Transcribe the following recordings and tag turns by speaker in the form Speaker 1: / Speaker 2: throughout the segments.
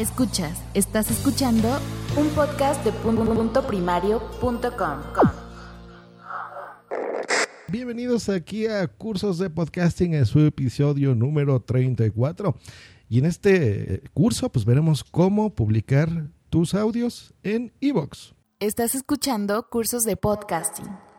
Speaker 1: Escuchas, estás escuchando un podcast de punto primario.com.
Speaker 2: Bienvenidos aquí a Cursos de Podcasting en su episodio número 34. Y en este curso pues veremos cómo publicar tus audios en iVoox.
Speaker 1: Estás escuchando Cursos de Podcasting.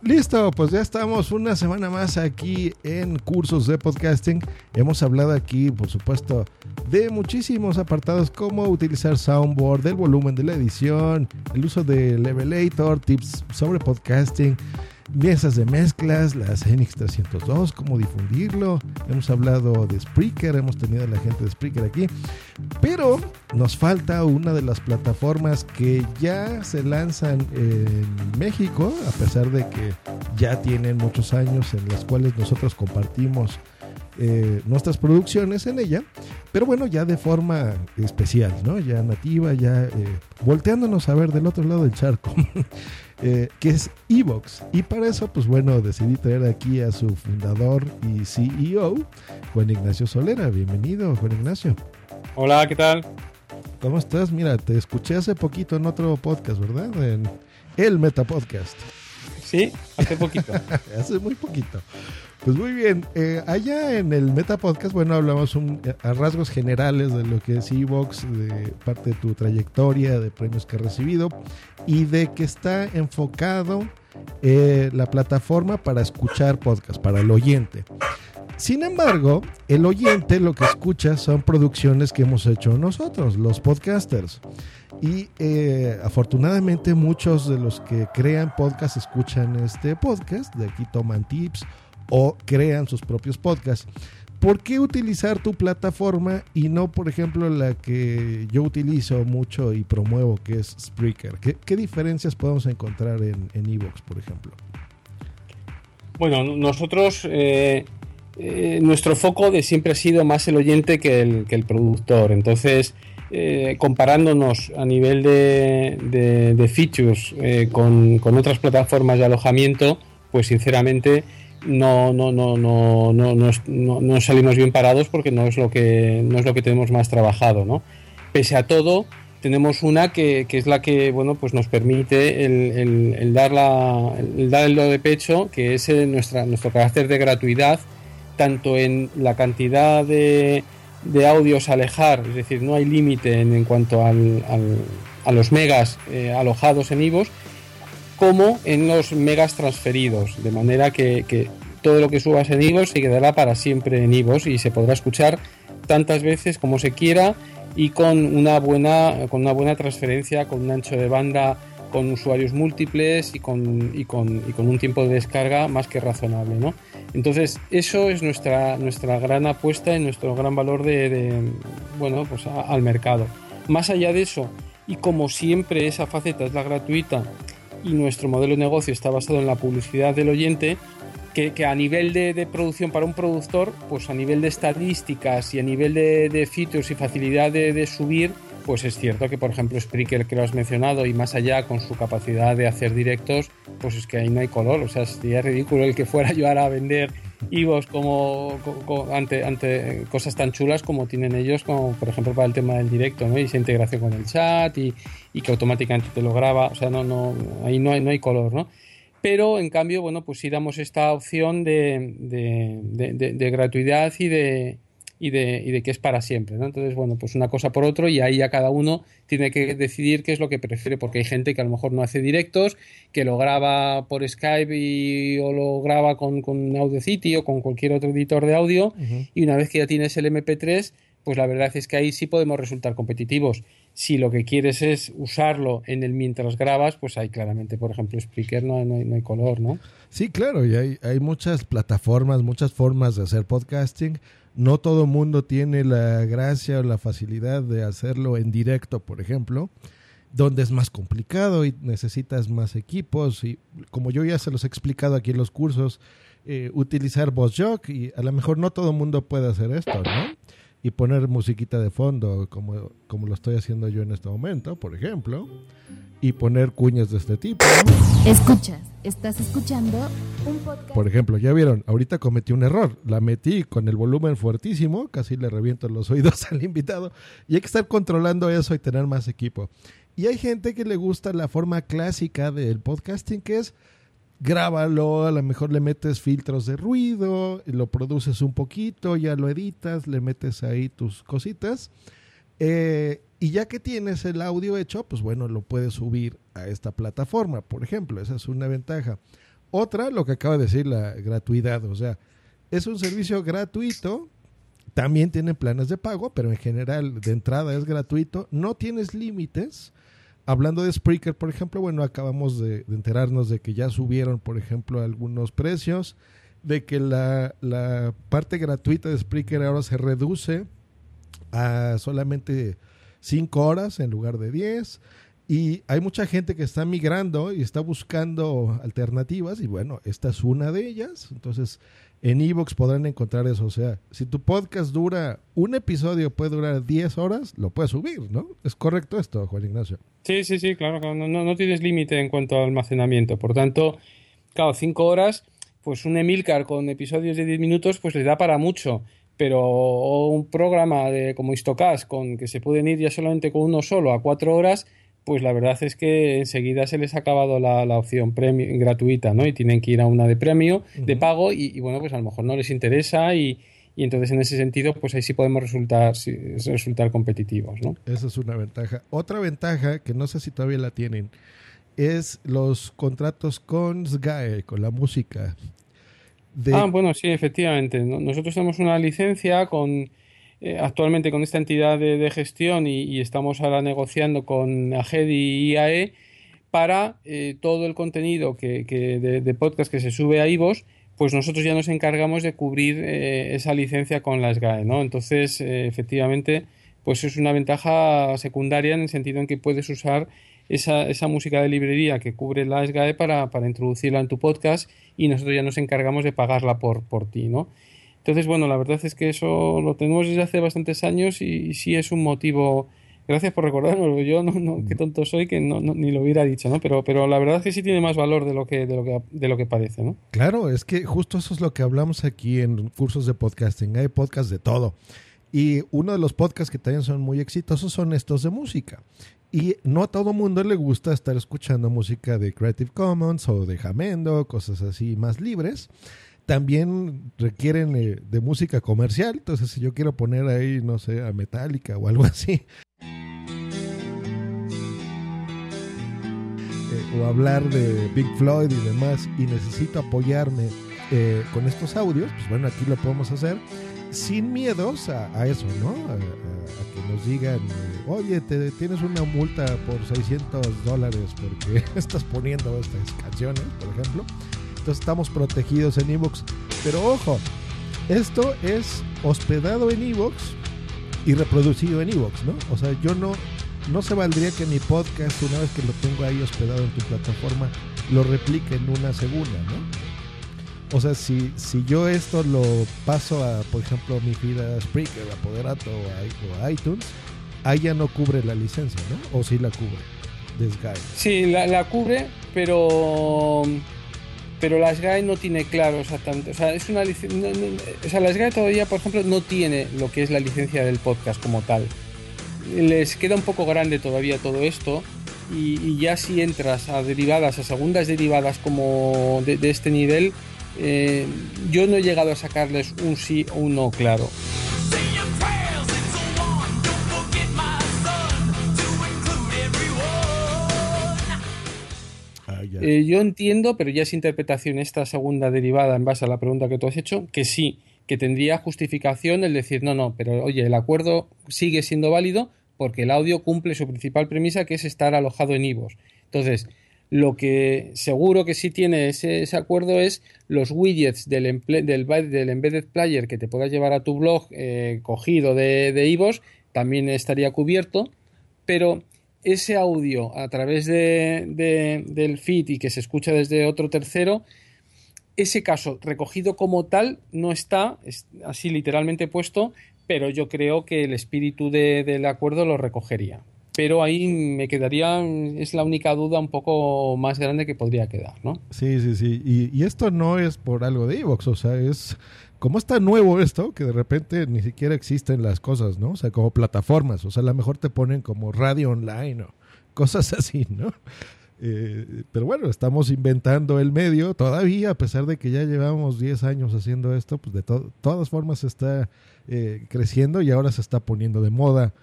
Speaker 2: Listo, pues ya estamos una semana más aquí en cursos de podcasting. Hemos hablado aquí, por supuesto, de muchísimos apartados como utilizar soundboard, el volumen de la edición, el uso de Levelator, tips sobre podcasting, mesas de mezclas, las NX 302, cómo difundirlo. Hemos hablado de Spreaker, hemos tenido a la gente de Spreaker aquí. Pero nos falta una de las plataformas que ya se lanzan en México, a pesar de que ya tienen muchos años en las cuales nosotros compartimos eh, nuestras producciones en ella, pero bueno, ya de forma especial, ¿no? Ya nativa, ya eh, volteándonos a ver del otro lado del charco. Eh, que es Evox. Y para eso, pues bueno, decidí traer aquí a su fundador y CEO, Juan Ignacio Solera. Bienvenido, Juan Ignacio.
Speaker 3: Hola, ¿qué tal?
Speaker 2: ¿Cómo estás? Mira, te escuché hace poquito en otro podcast, ¿verdad? En el Meta Podcast.
Speaker 3: Sí, hace poquito.
Speaker 2: hace muy poquito. Pues muy bien, eh, allá en el Meta Podcast, bueno, hablamos a rasgos generales de lo que es Evox, de parte de tu trayectoria, de premios que has recibido y de que está enfocado eh, la plataforma para escuchar podcast, para el oyente. Sin embargo, el oyente lo que escucha son producciones que hemos hecho nosotros, los podcasters. Y eh, afortunadamente muchos de los que crean podcast escuchan este podcast, de aquí toman tips o crean sus propios podcasts. ¿Por qué utilizar tu plataforma y no, por ejemplo, la que yo utilizo mucho y promuevo, que es Spreaker? ¿Qué, diferencias podemos encontrar en Evox, por ejemplo?
Speaker 3: Bueno, nosotros, eh, eh, nuestro foco de siempre ha sido más el oyente que el, productor. Entonces, eh, comparándonos a nivel de, de, features con otras plataformas de alojamiento, pues sinceramente no, no, no, no, no, no, no, salimos bien parados porque no es lo que, no es lo que tenemos más trabajado, ¿no? Pese a todo, tenemos una que, que es la que bueno, pues nos permite el, el, dar, la, el dar el lo de pecho, que es eh, nuestra, nuestro carácter de gratuidad, tanto en la cantidad de, de audios alejar, es decir, no hay límite en, en, cuanto al, a los megas eh, alojados en IVOS, como en los megas transferidos, de manera que, todo lo que subas en Ivos se quedará para siempre en Ivos y se podrá escuchar tantas veces como se quiera y con una buena, con una buena transferencia, con un ancho de banda, con usuarios múltiples y con, y con, y con un tiempo de descarga más que razonable. ¿no? Entonces, eso es nuestra, nuestra gran apuesta y nuestro gran valor de, bueno, pues al mercado. Más allá de eso, y como siempre esa faceta es la gratuita y nuestro modelo de negocio está basado en la publicidad del oyente, que, que a nivel de, de, producción para un productor, pues a nivel de estadísticas y a nivel de, de features y facilidad de, subir, pues es cierto que por ejemplo Spreaker que lo has mencionado y más allá con su capacidad de hacer directos, pues es que ahí no hay color, o sea, sería ridículo el que fuera yo ahora a vender Ivos como, como, ante, ante cosas tan chulas como tienen ellos, como por ejemplo para el tema del directo, ¿no? Y esa integración con el chat y, y que automáticamente te lo graba, o sea, no, no, ahí no hay, no hay color, ¿no? Pero en cambio, bueno, pues sí damos esta opción de, de, de, de gratuidad y de, y de, y de que es para siempre. ¿no? Entonces, bueno, pues una cosa por otro y ahí ya cada uno tiene que decidir qué es lo que prefiere, porque hay gente que a lo mejor no hace directos, que lo graba por Skype y, o lo graba con, con Audacity o con cualquier otro editor de audio y una vez que ya tienes el MP3, pues la verdad es que ahí sí podemos resultar competitivos. Si lo que quieres es usarlo en el mientras grabas, pues hay claramente, por ejemplo, Spreaker no, no, hay, no hay color, ¿no?
Speaker 2: Sí, claro, y hay, hay muchas plataformas, muchas formas de hacer podcasting. No todo mundo tiene la gracia o la facilidad de hacerlo en directo, por ejemplo, donde es más complicado y necesitas más equipos. Y como yo ya se los he explicado aquí en los cursos, eh, utilizar VozJock y a lo mejor no todo mundo puede hacer esto, ¿no? Y poner musiquita de fondo como, como lo estoy haciendo yo en este momento, por ejemplo, y poner cuñas de este tipo.
Speaker 1: Escuchas, estás escuchando un podcast.
Speaker 2: Por ejemplo, ya vieron, ahorita cometí un error, la metí con el volumen fuertísimo, casi le reviento los oídos al invitado, y hay que estar controlando eso y tener más equipo. Y hay gente que le gusta la forma clásica del podcasting, que es grábalo, a lo mejor le metes filtros de ruido, lo produces un poquito, ya lo editas, le metes ahí tus cositas. Eh, y ya que tienes el audio hecho, pues bueno, lo puedes subir a esta plataforma, por ejemplo, esa es una ventaja. Otra, lo que acaba de decir, la gratuidad, o sea, es un servicio gratuito, también tiene planes de pago, pero en general de entrada es gratuito, no tienes límites, Hablando de Spreaker, por ejemplo, bueno, acabamos de, enterarnos de que ya subieron, por ejemplo, algunos precios, de que la, parte gratuita de Spreaker ahora se reduce a solamente 5 horas en lugar de 10. Y hay mucha gente que está migrando y está buscando alternativas y bueno, esta es una de ellas. Entonces, en Evox podrán encontrar eso. O sea, si tu podcast dura, un episodio puede durar 10 horas, lo puedes subir, ¿no? ¿Es correcto esto, Juan Ignacio?
Speaker 3: Sí, sí, sí, claro, no, no, tienes límite en cuanto al almacenamiento. Por tanto, claro, 5 horas, pues un Emilcar con episodios de 10 minutos, pues le da para mucho. Pero un programa de, como Istocast, con que se pueden ir ya solamente con uno solo a 4 horas, pues la verdad es que enseguida se les ha acabado la, opción premio, gratuita, ¿no? Y tienen que ir a una de premio, de pago, y, bueno, pues a lo mejor no les interesa y, entonces en ese sentido, pues ahí sí podemos resultar, resultar competitivos, ¿no?
Speaker 2: Esa es una ventaja. Otra ventaja, que no sé si todavía la tienen, es los contratos con SGAE, con la música.
Speaker 3: Ah, bueno, sí, efectivamente. Nosotros tenemos una licencia con eh, actualmente con esta entidad de, gestión y, estamos ahora negociando con AGED y IAE para eh, todo el contenido que, de, podcast que se sube a IVOS, pues nosotros ya nos encargamos de cubrir eh, esa licencia con la SGAE, ¿no? Entonces, efectivamente, pues es una ventaja secundaria en el sentido en que puedes usar esa, esa música de librería que cubre la SGAE para, para introducirla en tu podcast y nosotros ya nos encargamos de pagarla por, por ti, ¿no? Entonces, bueno, la verdad es que eso lo tenemos desde hace bastantes años y, sí es un motivo. Gracias por recordármelo. Yo no, no, qué tonto soy que no, ni lo hubiera dicho, ¿no? Pero, pero la verdad es que sí tiene más valor de lo que, de lo que, de lo que parece, ¿no?
Speaker 2: Claro, es que justo eso es lo que hablamos aquí en cursos de podcasting. Hay podcasts de todo. Y uno de los podcasts que también son muy exitosos son estos de música. Y no a todo mundo le gusta estar escuchando música de Creative Commons o de Jamendo, cosas así más libres también requieren eh, de música comercial. Entonces, si yo quiero poner ahí, no sé, a Metallica o algo así. Eh, o hablar de Big Floyd y demás, y necesito apoyarme eh, con estos audios, pues bueno, aquí lo podemos hacer sin miedos a, eso, ¿no? A, que nos digan, oye, te, tienes una multa por 600 dólares porque estás poniendo estas canciones, por ejemplo estamos protegidos en Evox. Pero ojo, esto es hospedado en Evox y reproducido en Evox, ¿no? O sea, yo no, no se valdría que mi podcast, una vez que lo tengo ahí hospedado en tu plataforma, lo replique en una segunda, ¿no? O sea, si, si yo esto lo paso a, por ejemplo, mi feed a Spreaker, a Poderato o a, iTunes, ahí ya no cubre la licencia, ¿no? O sí la cubre. Desguide.
Speaker 3: Sí, la, la cubre, pero pero la SGAE no tiene claro exactamente. O sea, es una o sea, la SGAE todavía, por ejemplo, no tiene lo que es la licencia del podcast como tal. Les queda un poco grande todavía todo esto. Y, ya si entras a derivadas, a segundas derivadas como de, este nivel, eh, yo no he llegado a sacarles un sí o un no claro. Eh, yo entiendo, pero ya es interpretación esta segunda derivada en base a la pregunta que tú has hecho, que sí, que tendría justificación el decir, no, no, pero oye, el acuerdo sigue siendo válido porque el audio cumple su principal premisa, que es estar alojado en IVOS. Entonces, lo que seguro que sí tiene ese, acuerdo es los widgets del, del, embedded player que te puedas llevar a tu blog eh, cogido de, de IVOS, también estaría cubierto, pero ese audio a través de, del feed y que se escucha desde otro tercero, ese caso recogido como tal no está así literalmente puesto, pero yo creo que el espíritu del acuerdo lo recogería. Pero ahí me quedaría, es la única duda un poco más grande que podría quedar, ¿no?
Speaker 2: Sí, sí, sí. Y, y esto no es por algo de Evox, o sea, es como está nuevo esto, que de repente ni siquiera existen las cosas, ¿no? O sea, como plataformas, o sea, a lo mejor te ponen como radio online o cosas así, ¿no? Eh, pero bueno, estamos inventando el medio todavía, a pesar de que ya llevamos 10 años haciendo esto, pues de todas formas está eh, creciendo y ahora se está poniendo de moda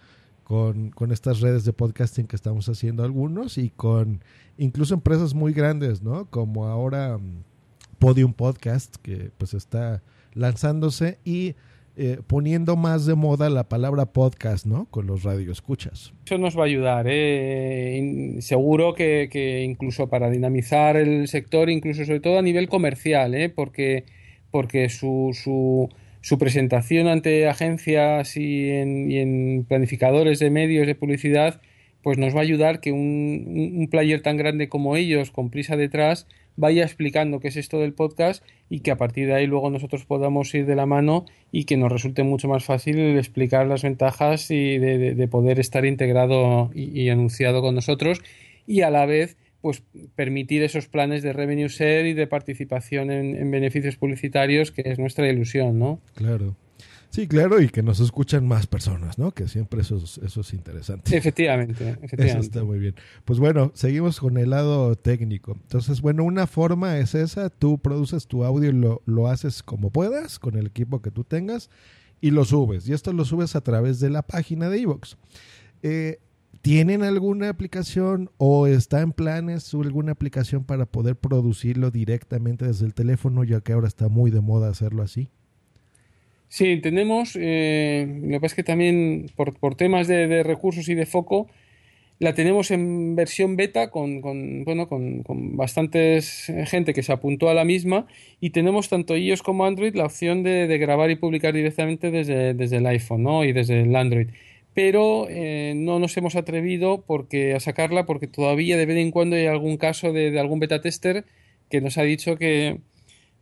Speaker 2: con, con, estas redes de podcasting que estamos haciendo algunos y con incluso empresas muy grandes, ¿no? Como ahora mm, Podium Podcast, que pues está lanzándose y eh, poniendo más de moda la palabra podcast, ¿no? Con los radioescuchas.
Speaker 3: Eso nos va a ayudar, ¿eh? seguro que, incluso para dinamizar el sector, incluso sobre todo a nivel comercial, ¿eh? Porque, porque su, su, su presentación ante agencias y en, y en, planificadores de medios de publicidad, pues nos va a ayudar que un, un player tan grande como ellos, con prisa detrás, vaya explicando qué es esto del podcast y que a partir de ahí luego nosotros podamos ir de la mano y que nos resulte mucho más fácil explicar las ventajas y de, poder estar integrado y, anunciado con nosotros y a la vez pues permitir esos planes de revenue share y de participación en, en beneficios publicitarios que es nuestra ilusión, ¿no?
Speaker 2: Claro. Sí, claro, y que nos escuchan más personas, ¿no? Que siempre eso es, eso es interesante.
Speaker 3: Efectivamente, efectivamente.
Speaker 2: Eso está muy bien. Pues bueno, seguimos con el lado técnico. Entonces, bueno, una forma es esa, tú produces tu audio y lo, lo haces como puedas, con el equipo que tú tengas, y lo subes. Y esto lo subes a través de la página de Evox. Eh, ¿Tienen alguna aplicación o está en planes alguna aplicación para poder producirlo directamente desde el teléfono, ya que ahora está muy de moda hacerlo así?
Speaker 3: Sí, tenemos, eh, lo que pasa es que también por, por temas de, recursos y de foco, la tenemos en versión beta con, con bueno, con, con bastantes gente que se apuntó a la misma y tenemos tanto iOS como Android la opción de, de grabar y publicar directamente desde, desde, el iPhone ¿no? y desde el Android. Pero eh, no nos hemos atrevido porque, a sacarla porque todavía de vez en cuando hay algún caso de, de algún beta tester que nos ha dicho que,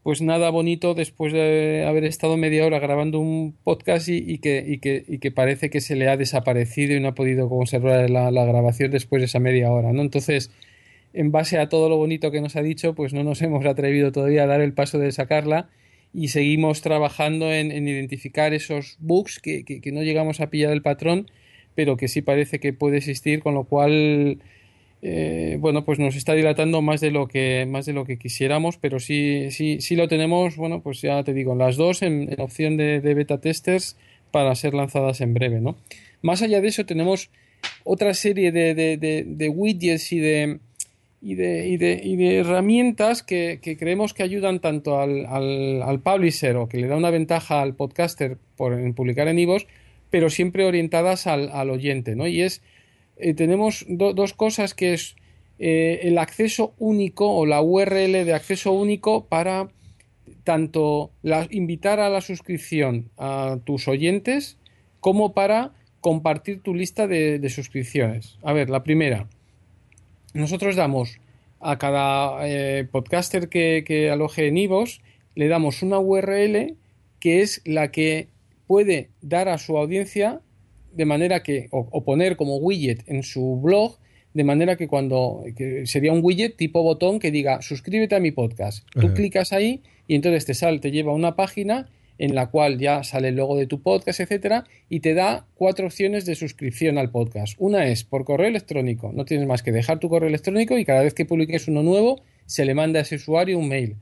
Speaker 3: pues nada bonito después de haber estado media hora grabando un podcast y, que, que, parece que se le ha desaparecido y no ha podido conservar la, grabación después de esa media hora, ¿no? Entonces, en base a todo lo bonito que nos ha dicho, pues no nos hemos atrevido todavía a dar el paso de sacarla y seguimos trabajando en, identificar esos bugs que, que, no llegamos a pillar el patrón, pero que sí parece que puede existir, con lo cual eh, bueno, pues nos está dilatando más de lo que más de lo que quisiéramos, pero sí, sí, sí lo tenemos, bueno, pues ya te digo, las dos en, opción de, beta testers para ser lanzadas en breve, ¿no? Más allá de eso tenemos otra serie de, de, widgets y de, y de, y de, y de herramientas que, creemos que ayudan tanto al, al, publisher o que le da una ventaja al podcaster por publicar en iVoox, pero siempre orientadas al, al oyente, ¿no? Y es eh, tenemos dos cosas que es eh, el acceso único o la URL de acceso único para tanto invitar a la suscripción a tus oyentes como para compartir tu lista de, suscripciones. A ver, la primera. Nosotros damos a cada eh, podcaster que, aloje en Ivos, le damos una URL que es la que puede dar a su audiencia de manera que, o, poner como widget en su blog, de manera que cuando sería un widget tipo botón que diga suscríbete a mi podcast. Tú clicas ahí y entonces te sale, te lleva a una página en la cual ya sale el logo de tu podcast, etcétera, y te da cuatro opciones de suscripción al podcast. Una es por correo electrónico, no tienes más que dejar tu correo electrónico y cada vez que publiques uno nuevo se le manda a ese usuario un mail.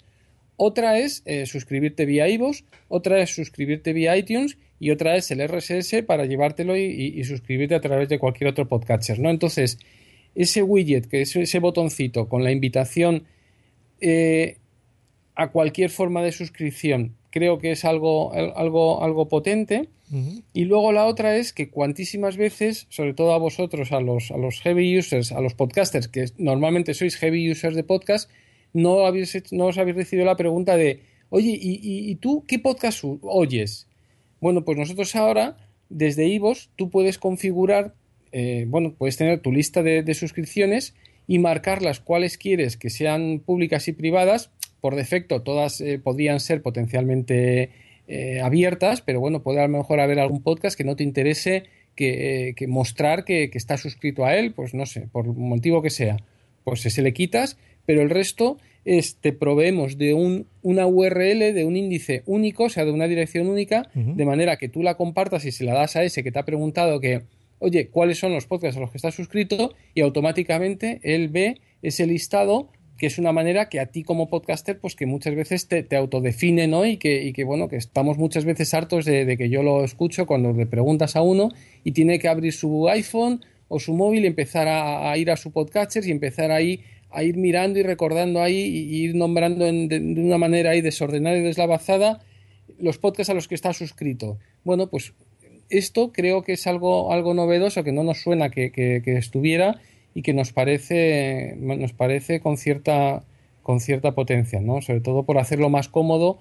Speaker 3: Otra es eh, suscribirte vía iVoox, otra es suscribirte vía iTunes y otra es el RSS para llevártelo y, suscribirte a través de cualquier otro podcatcher, ¿no? Entonces, ese widget, que es ese botoncito con la invitación eh, a cualquier forma de suscripción creo que es algo, algo, algo potente. Y luego la otra es que cuantísimas veces, sobre todo a vosotros, a los, a los heavy users, a los podcasters, que normalmente sois heavy users de podcast, no, habéis, no os habéis recibido la pregunta de, oye, ¿y, y, tú qué podcast oyes? Bueno, pues nosotros ahora, desde Ivos, tú puedes configurar, eh, bueno, puedes tener tu lista de, suscripciones y marcar las cuales quieres que sean públicas y privadas. Por defecto, todas eh, podrían ser potencialmente eh, abiertas, pero bueno, puede a lo mejor haber algún podcast que no te interese que, mostrar que, que estás suscrito a él, pues no sé, por motivo que sea. Pues se le quitas, pero el resto es, te proveemos de un, una URL, de un índice único, o sea, de una dirección única, de manera que tú la compartas y se la das a ese que te ha preguntado que, oye, ¿cuáles son los podcasts a los que estás suscrito? Y automáticamente él ve ese listado que es una manera que a ti como podcaster, pues que muchas veces te, te autodefine, ¿no? Y que, y que, bueno, que estamos muchas veces hartos de, que yo lo escucho cuando le preguntas a uno y tiene que abrir su iPhone o su móvil y empezar a, a ir a su podcatcher y empezar ahí a ir mirando y recordando ahí y, ir nombrando de, una manera ahí desordenada y deslavazada los podcasts a los que está suscrito. Bueno, pues esto creo que es algo, algo novedoso que no nos suena que, estuviera y que nos parece, nos parece con cierta, con cierta potencia, ¿no? Sobre todo por hacerlo más cómodo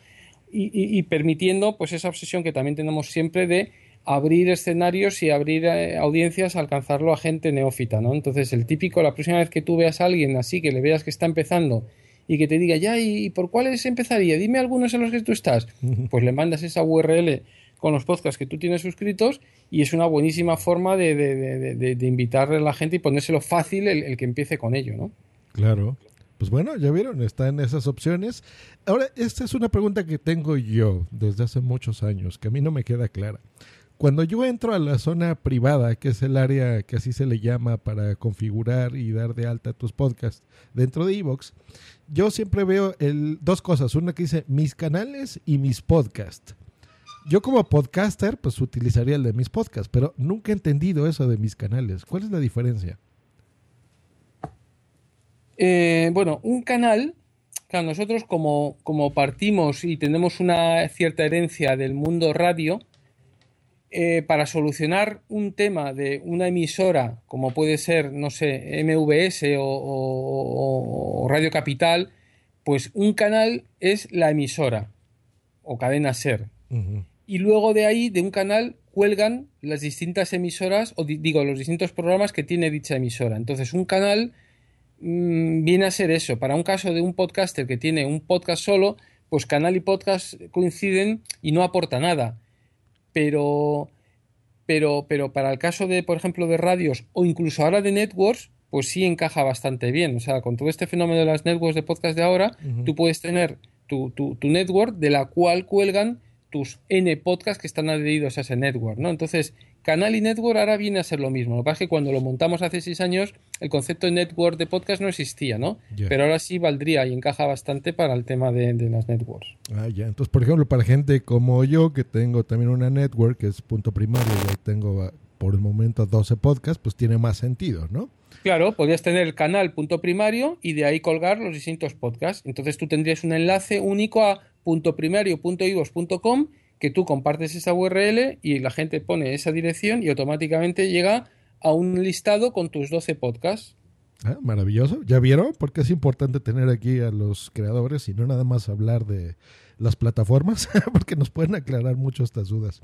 Speaker 3: y, y permitiendo pues esa obsesión que también tenemos siempre de abrir escenarios y abrir eh, audiencias, alcanzarlo a gente neófita, ¿no? Entonces, el típico, la próxima vez que tú veas a alguien así, que le veas que está empezando y que te diga, ya, ¿y por cuáles empezaría? Dime algunos en los que tú estás. Pues le mandas esa URL con los podcasts que tú tienes suscritos y es una buenísima forma de, de, invitarle a la gente y ponérselo fácil el, el, que empiece con ello, ¿no?
Speaker 2: Claro. Pues bueno, ya vieron, están esas opciones. Ahora, esta es una pregunta que tengo yo desde hace muchos años, que a mí no me queda clara. Cuando yo entro a la zona privada, que es el área que así se le llama para configurar y dar de alta tus podcasts dentro de Evox, yo siempre veo el, dos cosas. Una que dice mis canales y mis podcasts. Yo como podcaster, pues utilizaría el de mis podcasts, pero nunca he entendido eso de mis canales. ¿Cuál es la diferencia?
Speaker 3: Eh, bueno, un canal, claro, nosotros como, como partimos y tenemos una cierta herencia del mundo radio, eh, para solucionar un tema de una emisora, como puede ser, no sé, MVS o, Radio Capital, pues un canal es la emisora o cadena ser. Y luego de ahí, de un canal, cuelgan las distintas emisoras, o digo, los distintos programas que tiene dicha emisora. Entonces, un canal mm, viene a ser eso. Para un caso de un podcaster que tiene un podcast solo, pues canal y podcast coinciden y no aporta nada pero, pero, pero para el caso de, por ejemplo, de radios o incluso ahora de networks, pues sí encaja bastante bien. O sea, con todo este fenómeno de las networks de podcast de ahora, tú puedes tener tu, tu, tu network de la cual cuelgan tus N podcasts que están adheridos a ese network, ¿no? Entonces, canal y network ahora viene a ser lo mismo. Lo que pasa es que cuando lo montamos hace seis años, el concepto de network de podcast no existía, ¿no? Pero ahora sí valdría y encaja bastante para el tema de, las networks.
Speaker 2: Ah, ya. Entonces, por ejemplo, para gente como yo, que tengo también una network, que es punto primario, y tengo ah, por el momento 12 podcasts, pues tiene más sentido, ¿no?
Speaker 3: Claro, podrías tener el canal punto primario y de ahí colgar los distintos podcasts. Entonces tú tendrías un enlace único a .primario.ivos.com que tú compartes esa URL y la gente pone esa dirección y automáticamente llega a un listado con tus 12 podcasts.
Speaker 2: Ah, maravilloso. ¿Ya vieron? Porque es importante tener aquí a los creadores y no nada más hablar de las plataformas, porque nos pueden aclarar mucho estas dudas.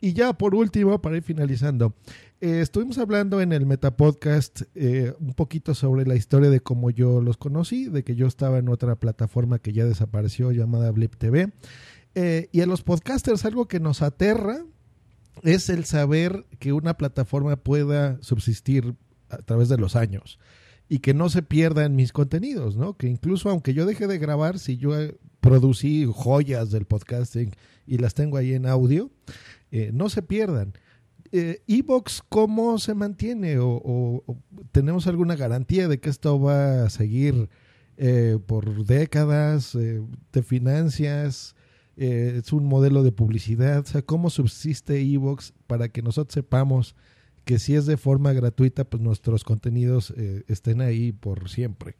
Speaker 2: Y ya por último, para ir finalizando, eh, estuvimos hablando en el Metapodcast eh, un poquito sobre la historia de cómo yo los conocí, de que yo estaba en otra plataforma que ya desapareció llamada Blip TV. Eh, y a los podcasters algo que nos aterra es el saber que una plataforma pueda subsistir a través de los años y que no se pierdan mis contenidos, ¿no? Que incluso aunque yo deje de grabar, si yo producí joyas del podcasting y las tengo ahí en audio, eh, no se pierdan. Eh, Evox, ¿cómo se mantiene? O, tenemos alguna garantía de que esto va a seguir eh, por décadas? ¿Te financias? ¿Es un modelo de publicidad? O sea, ¿cómo subsiste Evox para que nosotros sepamos que si es de forma gratuita, pues nuestros contenidos estén ahí por siempre?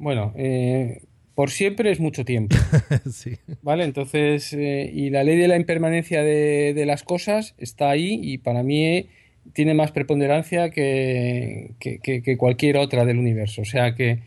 Speaker 3: Bueno, eh, por siempre es mucho tiempo.
Speaker 2: sí.
Speaker 3: ¿Vale? Entonces, eh, y la ley de la impermanencia de, de, las cosas está ahí y para mí tiene más preponderancia que, que, que, cualquier otra del universo. O sea que,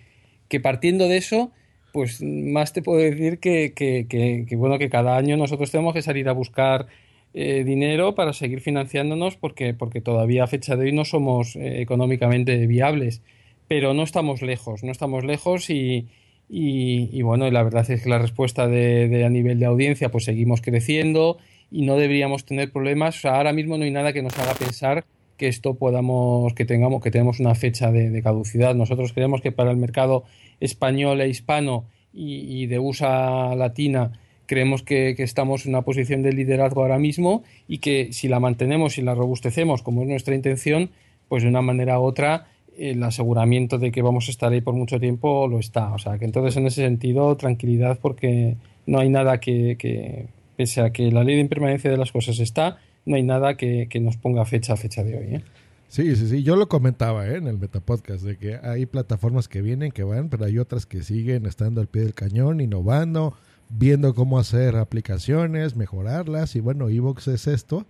Speaker 3: que partiendo de eso, pues más te puedo decir que, bueno, que cada año nosotros tenemos que salir a buscar eh, dinero para seguir financiándonos porque, porque todavía a fecha de hoy no somos eh, económicamente viables. Pero no estamos lejos, no estamos lejos y, y, bueno, la verdad es que la respuesta de, a nivel de audiencia pues seguimos creciendo y no deberíamos tener problemas. ahora mismo no hay nada que nos haga pensar que esto podamos, que tengamos, que tenemos una fecha de, caducidad. Nosotros creemos que para el mercado español e hispano y, de USA latina creemos que, estamos en una posición de liderazgo ahora mismo y que si la mantenemos y la robustecemos como es nuestra intención, pues de una manera u otra el aseguramiento de que vamos a estar ahí por mucho tiempo lo está. O sea, que entonces en ese sentido, tranquilidad porque no hay nada que, que pese a que la ley de impermanencia de las cosas está, no hay nada que, nos ponga fecha a fecha de hoy. ¿eh?
Speaker 2: Sí, sí, sí. Yo lo comentaba ¿eh? en el Metapodcast de que hay plataformas que vienen, que van, pero hay otras que siguen estando al pie del cañón, innovando, viendo cómo hacer aplicaciones, mejorarlas. Y bueno, Evox es esto.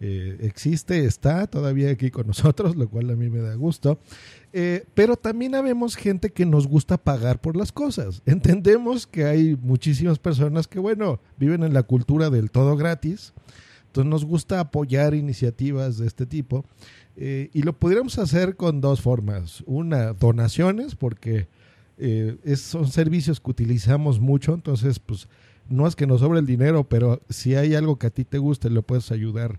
Speaker 2: Eh, existe, está todavía aquí con nosotros, lo cual a mí me da gusto. Eh, pero también habemos gente que nos gusta pagar por las cosas. Entendemos que hay muchísimas personas que, bueno, viven en la cultura del todo gratis. Entonces nos gusta apoyar iniciativas de este tipo. Eh, y lo podríamos hacer con dos formas. Una, donaciones, porque son servicios que utilizamos mucho. Entonces, pues, no es que nos sobre el dinero, pero si hay algo que a ti te guste, lo puedes ayudar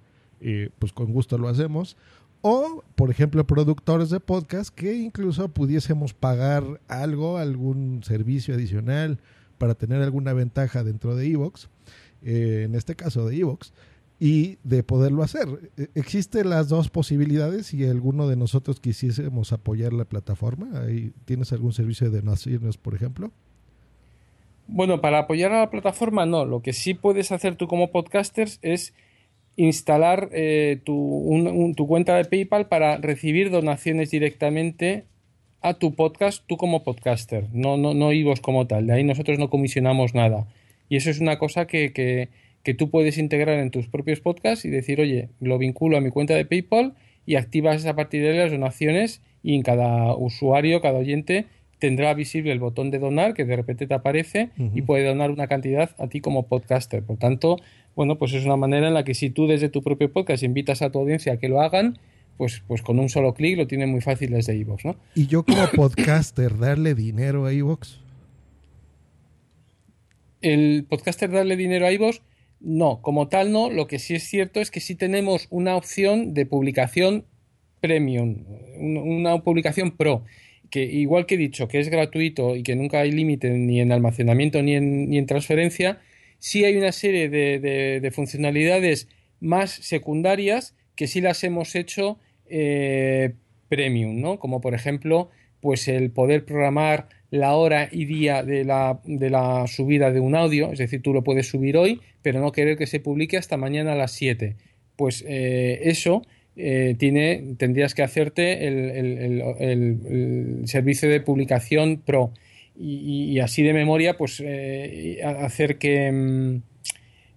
Speaker 2: pues con gusto lo hacemos. O, por ejemplo, productores de podcast que incluso pudiésemos pagar algo, algún servicio adicional para tener alguna ventaja dentro de Evox, eh, en este caso de Evox, y de poderlo hacer. E, existen las dos posibilidades si alguno de nosotros quisiésemos apoyar la plataforma. ¿Tienes algún servicio de donaciones, por ejemplo?
Speaker 3: Bueno, para apoyar a la plataforma no. Lo que sí puedes hacer tú como podcasters es instalar eh, tu, tu, cuenta de PayPal para recibir donaciones directamente a tu podcast, tú como podcaster, no, no, no IVOS como tal. De ahí nosotros no comisionamos nada. Y eso es una cosa que, que, que tú puedes integrar en tus propios podcasts y decir, oye, lo vinculo a mi cuenta de PayPal y activas a partir de las donaciones y en cada usuario, cada oyente tendrá visible el botón de donar que de repente te aparece y puede donar una cantidad a ti como podcaster. Por tanto, bueno, pues es una manera en la que si tú desde tu propio podcast invitas a tu audiencia a que lo hagan, pues, pues con un solo clic lo tienen muy fácil desde iVoox, ¿no?
Speaker 2: ¿Y yo como podcaster darle dinero a iVoox?
Speaker 3: El podcaster darle dinero a iVoox, no, como tal no. Lo que sí es cierto es que sí tenemos una opción de publicación premium, una publicación pro, que igual que he dicho que es gratuito y que nunca hay límite ni en almacenamiento ni en, ni en transferencia, sí hay una serie de, funcionalidades más secundarias que sí las hemos hecho eh, premium, ¿no? Como por ejemplo, pues el poder programar la hora y día de la, de la subida de un audio, es decir, tú lo puedes subir hoy, pero no querer que se publique hasta mañana a las 7. Pues eh, eso eh, tiene, tendrías que hacerte el, servicio de publicación pro y, así de memoria, pues eh, hacer que mm,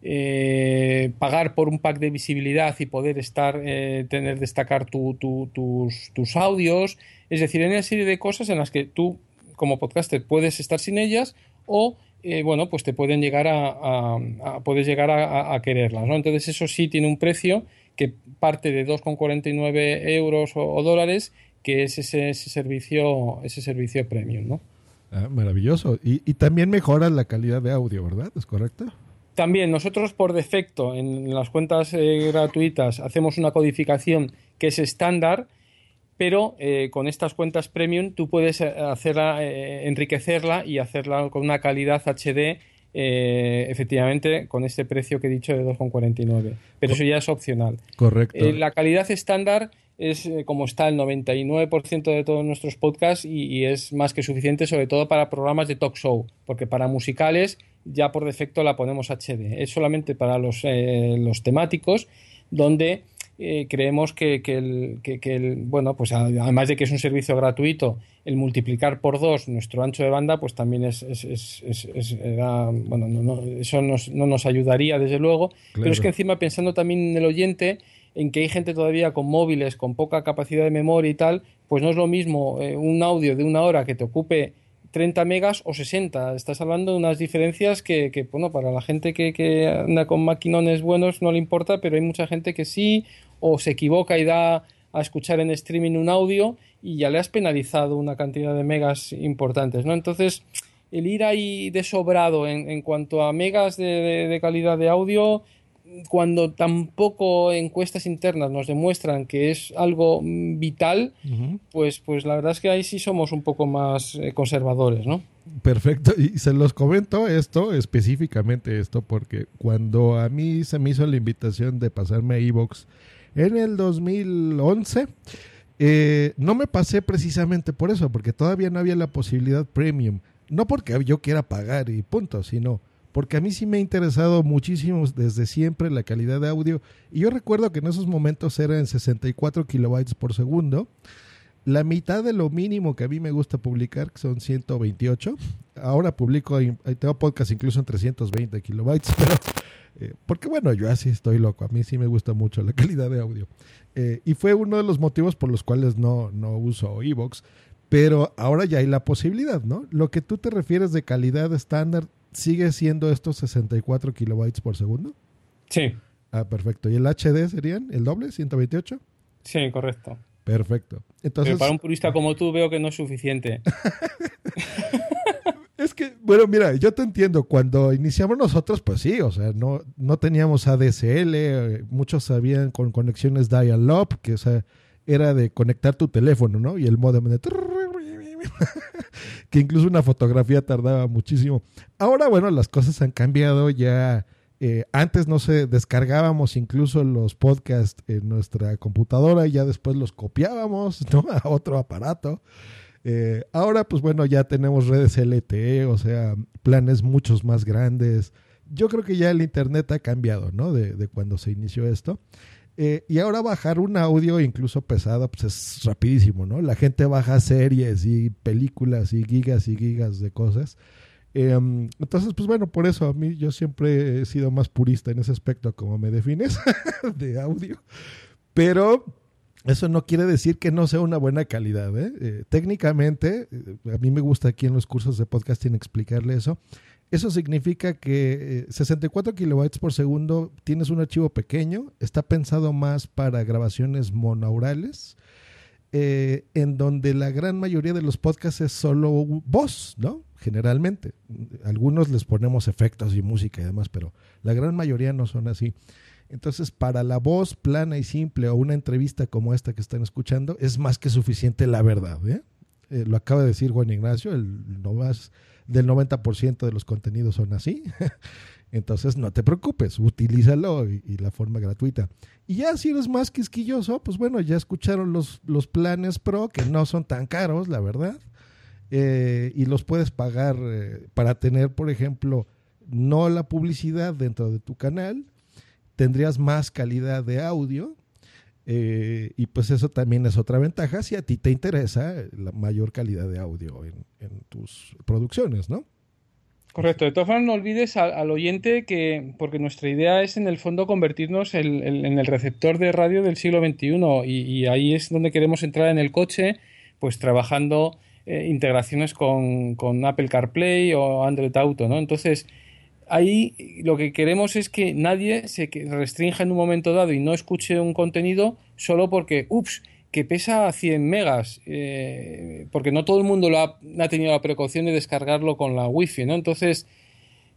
Speaker 3: eh, pagar por un pack de visibilidad y poder estar, eh, tener, destacar tus, tus, audios. Es decir, hay una serie de cosas en las que tú, como podcaster, puedes estar sin ellas o bueno, pues te pueden llegar a, puedes llegar a, quererlas, ¿no? Entonces eso sí tiene un precio que parte de 2,49 euros o, dólares, que es ese, ese servicio, ese servicio premium, ¿no?
Speaker 2: Ah, maravilloso. Y, también mejora la calidad de audio, ¿verdad? ¿Es correcto?
Speaker 3: También nosotros por defecto en las cuentas eh, gratuitas hacemos una codificación que es estándar, pero eh, con estas cuentas premium tú puedes eh, hacerla, enriquecerla y hacerla con una calidad HD efectivamente con este precio que he dicho de 2,49. Pero eso ya es opcional.
Speaker 2: Correcto.
Speaker 3: la calidad estándar es eh, como está el 99% de todos nuestros podcasts y, es más que suficiente, sobre todo para programas de talk show, porque para musicales ya por defecto la ponemos HD. Es solamente para los, eh, los temáticos, donde eh, creemos que, el, que, bueno, pues además de que es un servicio gratuito, el multiplicar por dos nuestro ancho de banda, pues también es, bueno, no, eso no nos ayudaría desde luego, pero es que encima pensando también en el oyente, en que hay gente todavía con móviles, con poca capacidad de memoria y tal, pues no es lo mismo eh, un audio de una hora que te ocupe 30 megas o 60. Estás hablando de unas diferencias que, bueno, para la gente que, anda con maquinones buenos no le importa, pero hay mucha gente que sí, o se equivoca y da a escuchar en streaming un audio y ya le has penalizado una cantidad de megas importantes, ¿no? Entonces, el ir ahí de sobrado en, en cuanto a megas de calidad de audio cuando tampoco encuestas internas nos demuestran que es algo vital, pues, pues la verdad es que ahí sí somos un poco más eh, conservadores, ¿no?
Speaker 2: Perfecto, y se los comento esto, específicamente esto, porque cuando a mí se me hizo la invitación de pasarme a Evox en el 2011, eh, no me pasé precisamente por eso, porque todavía no había la posibilidad premium. No porque yo quiera pagar y punto, sino porque a mí sí me ha interesado muchísimo desde siempre la calidad de audio. Y yo recuerdo que en esos momentos era en 64 kilobytes por segundo. La mitad de lo mínimo que a mí me gusta publicar, que son 128. Ahora publico, tengo podcast incluso en 320 kilobytes, pero eh, porque bueno, yo así estoy loco. A mí sí me gusta mucho la calidad de audio. Eh, y fue uno de los motivos por los cuales no, no uso Evox. Pero ahora ya hay la posibilidad, ¿no? Lo que tú te refieres de calidad estándar sigue siendo estos 64 kilobytes por segundo.
Speaker 3: Sí.
Speaker 2: Ah, perfecto. ¿Y el HD serían el doble, 128?
Speaker 3: Sí, correcto.
Speaker 2: Perfecto. Entonces,
Speaker 3: Pero para un purista como tú veo que no es suficiente.
Speaker 2: es que, bueno, mira, yo te entiendo. Cuando iniciamos nosotros, pues sí, o sea, no, no teníamos ADSL, eh, muchos sabían con conexiones dial-up, que o sea, era de conectar tu teléfono, ¿no? Y el modem de que incluso una fotografía tardaba muchísimo. Ahora, bueno, las cosas han cambiado ya. Eh, antes no se descargábamos incluso los podcasts en nuestra computadora y ya después los copiábamos a otro aparato. Eh, ahora, pues bueno, ya tenemos redes LTE, o sea, planes muchos más grandes. Yo creo que ya el Internet ha cambiado, ¿no? De, de cuando se inició esto. Eh, y ahora bajar un audio incluso pesado, pues es rapidísimo, ¿no? La gente baja series y películas y gigas y gigas de cosas. Em, entonces, pues bueno, por eso a mí yo siempre he sido más purista en ese aspecto, como me defines, de audio. Pero eso no quiere decir que no sea una buena calidad. ¿eh? eh técnicamente, eh, a mí me gusta aquí en los cursos de podcasting explicarle eso. Eso significa que 64 eh, kilobytes por segundo tienes un archivo pequeño, está pensado más para grabaciones monaurales, eh, en donde la gran mayoría de los podcasts es solo voz, ¿no? Generalmente. Algunos les ponemos efectos y música y demás, pero la gran mayoría no son así. Entonces, para la voz plana y simple o una entrevista como esta que están escuchando, es más que suficiente la verdad. ¿eh? Lo acaba de decir Juan Ignacio, el no más del 90% de los contenidos son así. Entonces no te preocupes, utilízalo y, la forma gratuita. Y ya si eres más quisquilloso, pues bueno, ya escucharon los, los planes pro que no son tan caros, la verdad. Eh, y los puedes pagar eh, para tener, por ejemplo, no la publicidad dentro de tu canal. Tendrías más calidad de audio eh, y pues eso también es otra ventaja si a ti te interesa la mayor calidad de audio en, tus producciones, ¿no?
Speaker 3: Correcto. De todas formas, no olvides al, oyente que, porque nuestra idea es en el fondo convertirnos en el receptor de radio del siglo XXI y, ahí es donde queremos entrar en el coche, pues trabajando eh, integraciones con, con, Apple CarPlay o Android Auto, ¿no? Entonces, ahí lo que queremos es que nadie se restrinja en un momento dado y no escuche un contenido solo porque, ups, que pesa 100 megas, eh, porque no todo el mundo lo ha, tenido la precaución de descargarlo con la wifi, ¿no? Entonces,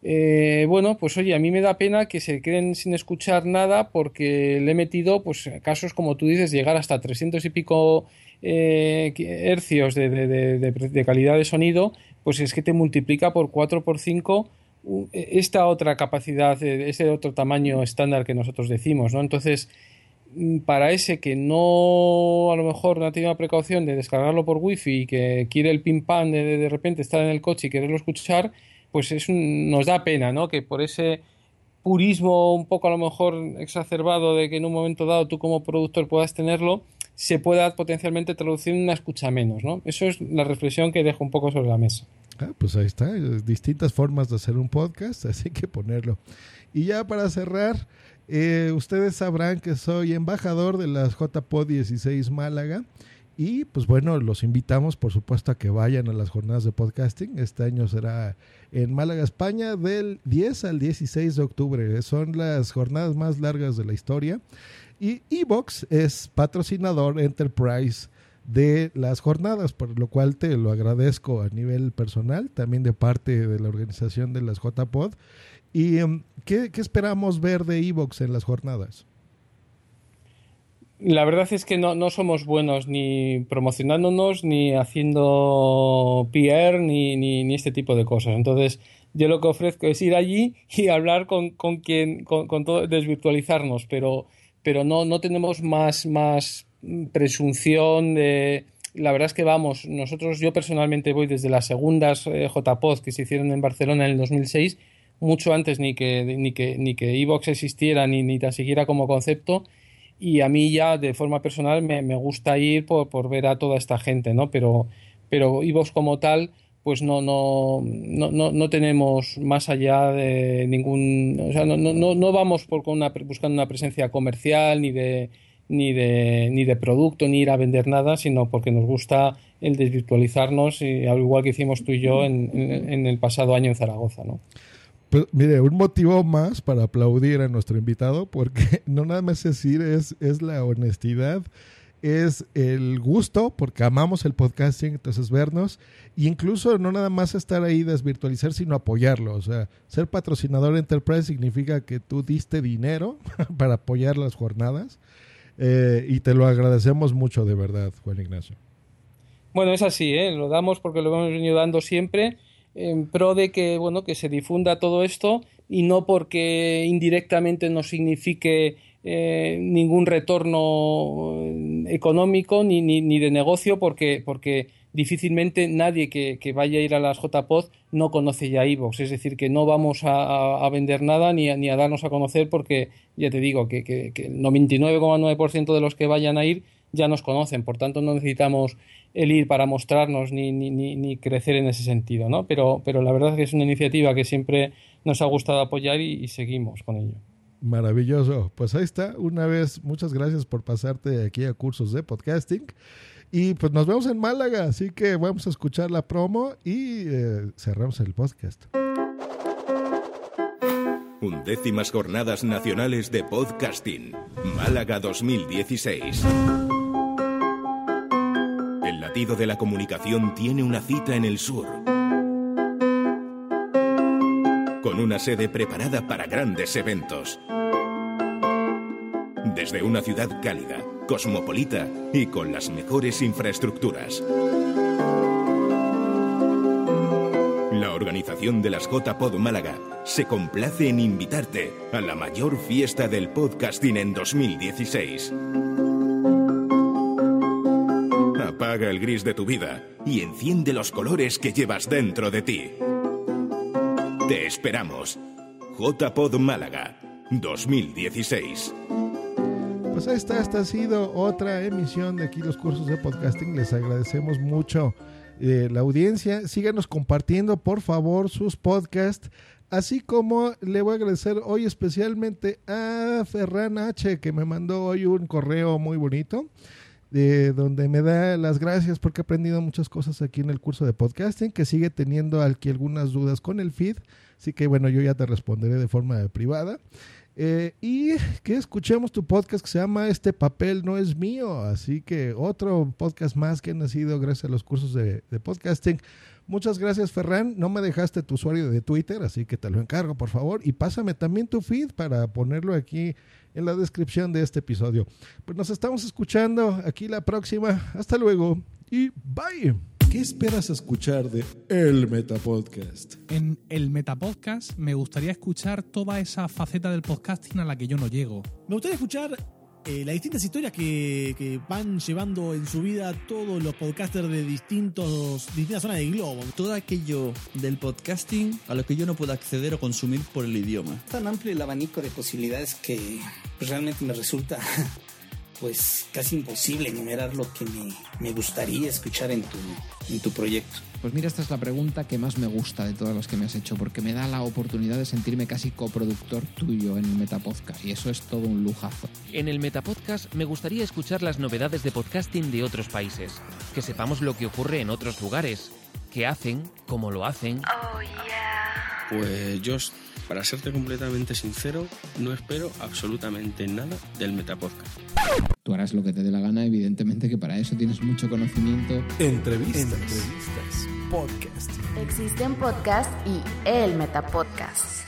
Speaker 3: eh, bueno, pues oye, a mí me da pena que se queden sin escuchar nada porque le he metido, pues, casos como tú dices, llegar hasta 300 y pico eh, hercios de, de, calidad de sonido, pues es que te multiplica por 4 por 5 e, esta otra capacidad, ese otro tamaño estándar que nosotros decimos, ¿no? Entonces, mm, para ese que no, a lo mejor no ha tenido la precaución de descargarlo por wifi y que quiere el pin pan de, de repente estar en el coche y quererlo escuchar, pues es nos da pena, ¿no? Que por ese purismo un poco a lo mejor exacerbado de que en un momento dado tú como productor puedas tenerlo, se pueda potencialmente traducir en una escucha menos, ¿no? Eso es la reflexión que dejo un poco sobre la mesa.
Speaker 2: Ah, pues ahí está, distintas formas de hacer un podcast, así que ponerlo. Y ya para cerrar, eh, ustedes sabrán que soy embajador de las JPod 16 Málaga. Y pues bueno, los invitamos por supuesto a que vayan a las jornadas de podcasting. Este año será en Málaga, España, del 10 al 16 de octubre. Son las jornadas más largas de la historia. Y Evox es patrocinador Enterprise de las jornadas, por lo cual te lo agradezco a nivel personal, también de parte de la organización de las JPod. ¿Y em, ¿qué, esperamos ver de Evox en las jornadas?
Speaker 3: La verdad es que no, somos buenos ni promocionándonos, ni haciendo PR, ni, ni, este tipo de cosas. Entonces, yo lo que ofrezco es ir allí y hablar con, con quien, con, con todo, desvirtualizarnos, pero, pero no, no tenemos más, más presunción de... La verdad es que vamos, nosotros, yo personalmente voy desde las segundas eh, JPOD que se hicieron en Barcelona en el 2006 mucho antes ni que ni que ni que Evox existiera ni ni tan siquiera como concepto y a mí ya de forma personal me, me gusta ir por, por, ver a toda esta gente no pero pero Evox como tal pues no no, no, no, no tenemos más allá de ningún o sea no, no, no vamos por una, buscando una presencia comercial ni de ni de, ni de producto ni ir a vender nada, sino porque nos gusta el desvirtualizarnos, y, al igual que hicimos tú y yo en, en el pasado año en Zaragoza. ¿no?
Speaker 2: Pues, mire, un motivo más para aplaudir a nuestro invitado, porque no nada más decir, es, es la honestidad, es el gusto, porque amamos el podcasting, entonces vernos, e incluso no nada más estar ahí desvirtualizar, sino apoyarlo. O sea, ser patrocinador Enterprise significa que tú diste dinero para apoyar las jornadas, eh, y te lo agradecemos mucho de verdad, Juan Ignacio.
Speaker 3: Bueno, es así, ¿eh? lo damos porque lo hemos venido dando siempre en pro de que bueno que se difunda todo esto y no porque indirectamente no signifique eh, ningún retorno económico ni, ni, de negocio porque, porque difícilmente nadie que, vaya a ir a las JPOD no conoce ya iVoox. Es decir, que no vamos a, vender nada ni a, ni a, darnos a conocer porque ya te digo que, que, que el 99,9% de los que vayan a ir ya nos conocen. Por tanto, no necesitamos el ir para mostrarnos ni, ni, ni, crecer en ese sentido, ¿no? Pero, pero la verdad es que es una iniciativa que siempre nos ha gustado apoyar y, seguimos con ello.
Speaker 2: Maravilloso. Pues ahí está. Una vez, muchas gracias por pasarte aquí a cursos de podcasting. Y pues nos vemos en Málaga, así que vamos a escuchar la promo y eh, cerramos el podcast.
Speaker 4: Undécimas Jornadas Nacionales de Podcasting, Málaga 2016 de la comunicación tiene una cita en el sur. Con una sede preparada para grandes eventos. Desde una ciudad cálida, cosmopolita y con las mejores infraestructuras. La organización de las JPod Málaga se complace en invitarte a la mayor fiesta del podcasting en 2016. Apaga el gris de tu vida y enciende los colores que llevas dentro de ti. Te esperamos. JPod Málaga 2016.
Speaker 2: Pues esta, esta ha sido otra emisión de aquí los cursos de podcasting. Les agradecemos mucho eh, la audiencia. Síganos compartiendo, por favor, sus podcasts. Así como le voy a agradecer hoy especialmente a Ferran H, que me mandó hoy un correo muy bonito de donde me da las gracias porque he aprendido muchas cosas aquí en el curso de podcasting, que sigue teniendo aquí algunas dudas con el feed, así que bueno, yo ya te responderé de forma privada. Eh, y que escuchemos tu podcast que se llama Este papel no es mío, así que otro podcast más que ha nacido gracias a los cursos de, de podcasting. Muchas gracias, Ferran. No me dejaste tu usuario de Twitter, así que te lo encargo, por favor. Y pásame también tu feed para ponerlo aquí en la descripción de este episodio. Pues nos estamos escuchando aquí la próxima. Hasta luego y bye. ¿Qué esperas escuchar de El Metapodcast?
Speaker 5: En el Metapodcast me gustaría escuchar toda esa faceta del podcasting a la que yo no llego.
Speaker 6: Me gustaría escuchar
Speaker 5: eh, las distintas historias que, que van llevando en su vida todos los podcasters de distintos, distintas zonas del globo.
Speaker 6: Todo aquello del podcasting a lo que yo no puedo acceder o consumir por el idioma.
Speaker 7: Es tan amplio el abanico de posibilidades que realmente me resulta pues casi imposible enumerar lo que me, me gustaría escuchar en tu, en tu proyecto.
Speaker 8: Pues mira, esta es la pregunta que más me gusta de todas las que me has hecho, porque me da la oportunidad de sentirme casi coproductor tuyo en el Metapodcast, y eso es todo un lujazo.
Speaker 9: En el Metapodcast me gustaría escuchar las novedades de podcasting de otros países, que sepamos lo que ocurre en otros lugares, qué hacen, cómo lo hacen.
Speaker 10: Oh, yeah.
Speaker 11: Pues yo, para serte completamente sincero, no espero absolutamente nada del Metapodcast.
Speaker 8: Tú harás lo que te dé la gana, evidentemente que para eso tienes mucho conocimiento.
Speaker 2: Entrevistas.
Speaker 12: Entrevistas.
Speaker 2: Podcast.
Speaker 1: Existen podcast y el Metapodcast.